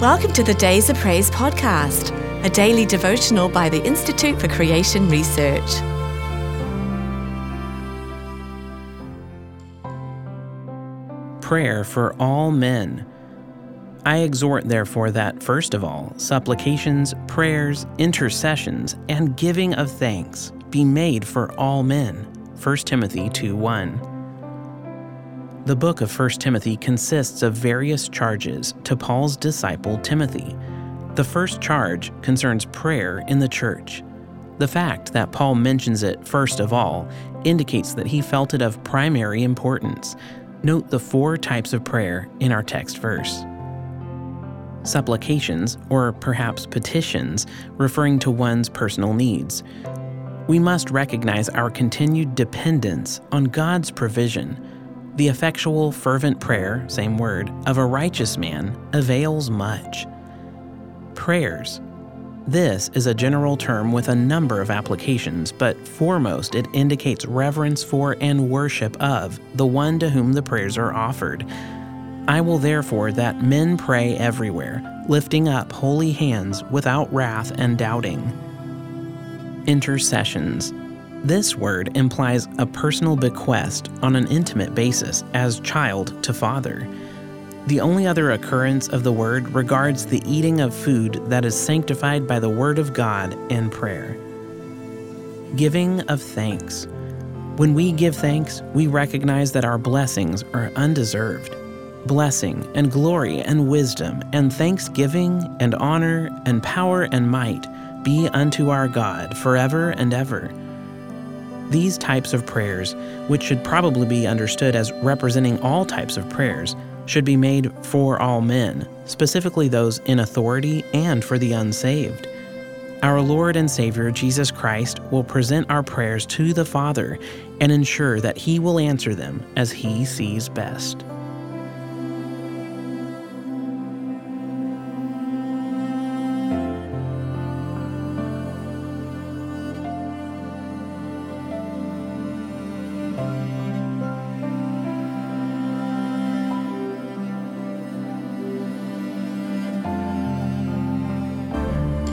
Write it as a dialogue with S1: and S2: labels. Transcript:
S1: Welcome to the Days of Praise podcast, a daily devotional by the Institute for Creation Research.
S2: Prayer for all men. I exhort, therefore, that first of all, supplications, prayers, intercessions, and giving of thanks be made for all men. 1 Timothy 2 1. The book of 1 Timothy consists of various charges to Paul's disciple Timothy. The first charge concerns prayer in the church. The fact that Paul mentions it first of all indicates that he felt it of primary importance. Note the four types of prayer in our text verse supplications, or perhaps petitions, referring to one's personal needs. We must recognize our continued dependence on God's provision. The effectual, fervent prayer, same word, of a righteous man avails much. Prayers. This is a general term with a number of applications, but foremost it indicates reverence for and worship of the one to whom the prayers are offered. I will therefore that men pray everywhere, lifting up holy hands without wrath and doubting. Intercessions. This word implies a personal bequest on an intimate basis as child to father. The only other occurrence of the word regards the eating of food that is sanctified by the word of God and prayer. Giving of thanks. When we give thanks, we recognize that our blessings are undeserved. Blessing and glory and wisdom and thanksgiving and honor and power and might be unto our God forever and ever. These types of prayers, which should probably be understood as representing all types of prayers, should be made for all men, specifically those in authority and for the unsaved. Our Lord and Savior Jesus Christ will present our prayers to the Father and ensure that He will answer them as He sees best.